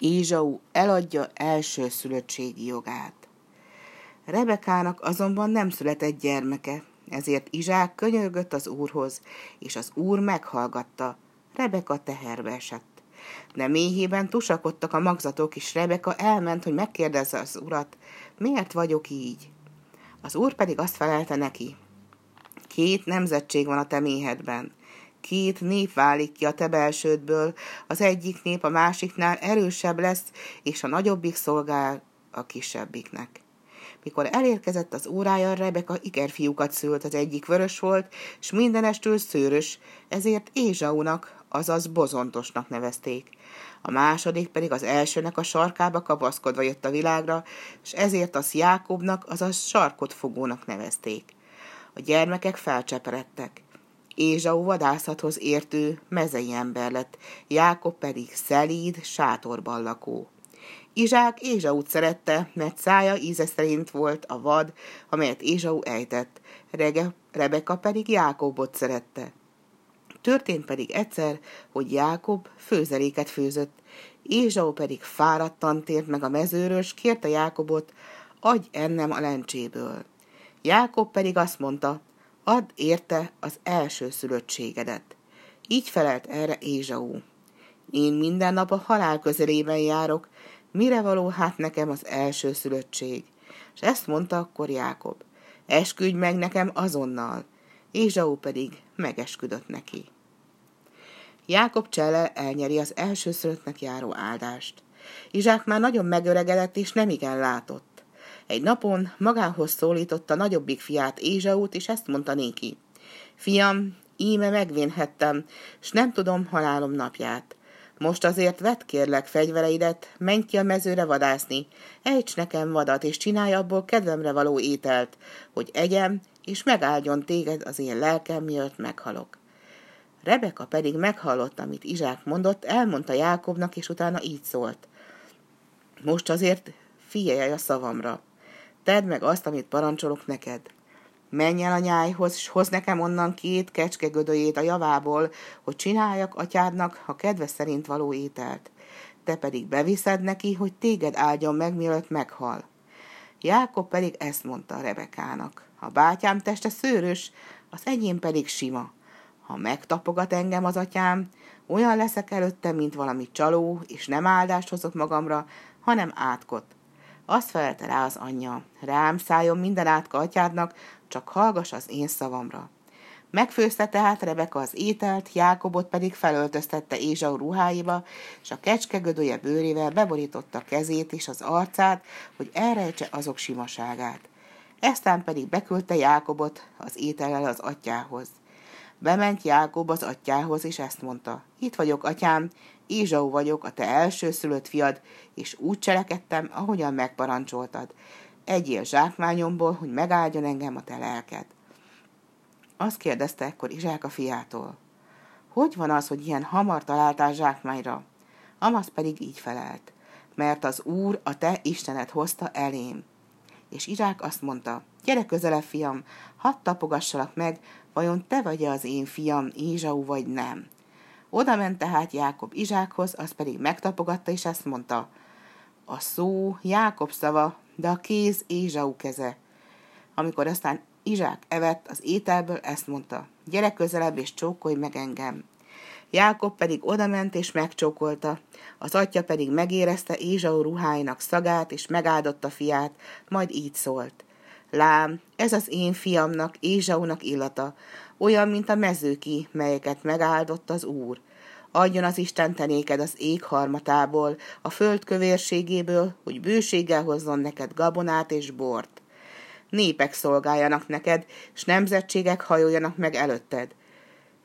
Ézsau eladja első szülöttségi jogát. Rebekának azonban nem született gyermeke, ezért Izsák könyörgött az úrhoz, és az úr meghallgatta. Rebeka teherbe esett. De méhében tusakodtak a magzatok, és Rebeka elment, hogy megkérdezze az urat, miért vagyok így? Az úr pedig azt felelte neki, két nemzetség van a te méhedben, két nép válik ki a te belsődből, az egyik nép a másiknál erősebb lesz, és a nagyobbik szolgál a kisebbiknek. Mikor elérkezett az órája, Rebeka ikerfiúkat szült, az egyik vörös volt, és mindenestül szőrös, ezért Ézsaunak, azaz bozontosnak nevezték. A második pedig az elsőnek a sarkába kapaszkodva jött a világra, és ezért az Jákobnak, azaz sarkot fogónak nevezték. A gyermekek felcseperedtek. Ézsau vadászathoz értő mezei ember lett, Jákob pedig szelíd, sátorban lakó. Izsák Ézsaut szerette, mert szája íze szerint volt a vad, amelyet Ézsau ejtett, Rege, Rebeka pedig Jákobot szerette. Történt pedig egyszer, hogy Jákob főzeléket főzött, Ézsau pedig fáradtan tért meg a mezőről, és kérte Jákobot, adj ennem a lencséből. Jákob pedig azt mondta, add érte az első szülöttségedet. Így felelt erre Ézsau. Én minden nap a halál közelében járok, mire való hát nekem az első szülöttség? És ezt mondta akkor Jákob. Esküdj meg nekem azonnal. Ézsau pedig megesküdött neki. Jákob csele elnyeri az első szülöttnek járó áldást. Izsák már nagyon megöregedett, és nem igen látott. Egy napon magához szólította nagyobbik fiát Ézsaut, és ezt mondta néki. Fiam, íme megvénhettem, s nem tudom halálom napját. Most azért vedd kérlek fegyvereidet, menj ki a mezőre vadászni, ejts nekem vadat, és csinálj abból kedvemre való ételt, hogy egyem, és megáldjon téged az én lelkem, miatt meghalok. Rebeka pedig meghallott, amit Izsák mondott, elmondta Jákobnak, és utána így szólt. Most azért figyelj a szavamra. Tedd meg azt, amit parancsolok neked. Menj el a nyájhoz, és hoz nekem onnan két kecske gödöjét a javából, hogy csináljak atyádnak a kedve szerint való ételt. Te pedig beviszed neki, hogy téged áldjon meg, mielőtt meghal. Jákob pedig ezt mondta Rebekának. A bátyám teste szőrös, az enyém pedig sima. Ha megtapogat engem az atyám, olyan leszek előtte, mint valami csaló, és nem áldást hozok magamra, hanem átkot. Azt felelte rá az anyja, rám szálljon minden átka atyádnak, csak hallgass az én szavamra. Megfőzte tehát Rebeka az ételt, Jákobot pedig felöltöztette Ézsau ruháiba, és a kecskegödője bőrével beborította kezét és az arcát, hogy elrejtse azok simaságát. Eztán pedig beküldte Jákobot az étellel az atyához. Bement Jákob az atyához, és ezt mondta. Itt vagyok, atyám, Ézsau vagyok, a te elsőszülött fiad, és úgy cselekedtem, ahogyan megparancsoltad. Egyél zsákmányomból, hogy megáldjon engem a te lelked. Azt kérdezte ekkor Izsák a fiától. Hogy van az, hogy ilyen hamar találtál zsákmányra? Amasz pedig így felelt. Mert az Úr a te Istenet hozta elém. És Izsák azt mondta, gyere közelebb, fiam, hadd tapogassalak meg, vajon te vagy az én fiam, Ézsau vagy nem? Oda ment tehát Jákob Izsákhoz, az pedig megtapogatta, és ezt mondta, a szó Jákob szava, de a kéz Ézsau keze. Amikor aztán Izsák evett az ételből, ezt mondta, gyere közelebb és csókolj meg engem. Jákob pedig odament és megcsókolta, az atya pedig megérezte Ézsau ruháinak szagát, és megáldotta fiát, majd így szólt. Lám, ez az én fiamnak, Ézsaunak illata, olyan, mint a mezőki, melyeket megáldott az Úr. Adjon az Isten tenéked az ég harmatából, a föld kövérségéből, hogy bőséggel hozzon neked gabonát és bort. Népek szolgáljanak neked, s nemzetségek hajoljanak meg előtted.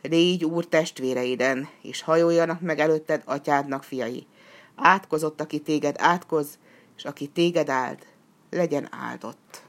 Légy úr testvéreiden, és hajoljanak meg előtted atyádnak fiai. Átkozott, aki téged átkoz, és aki téged áld, legyen áldott.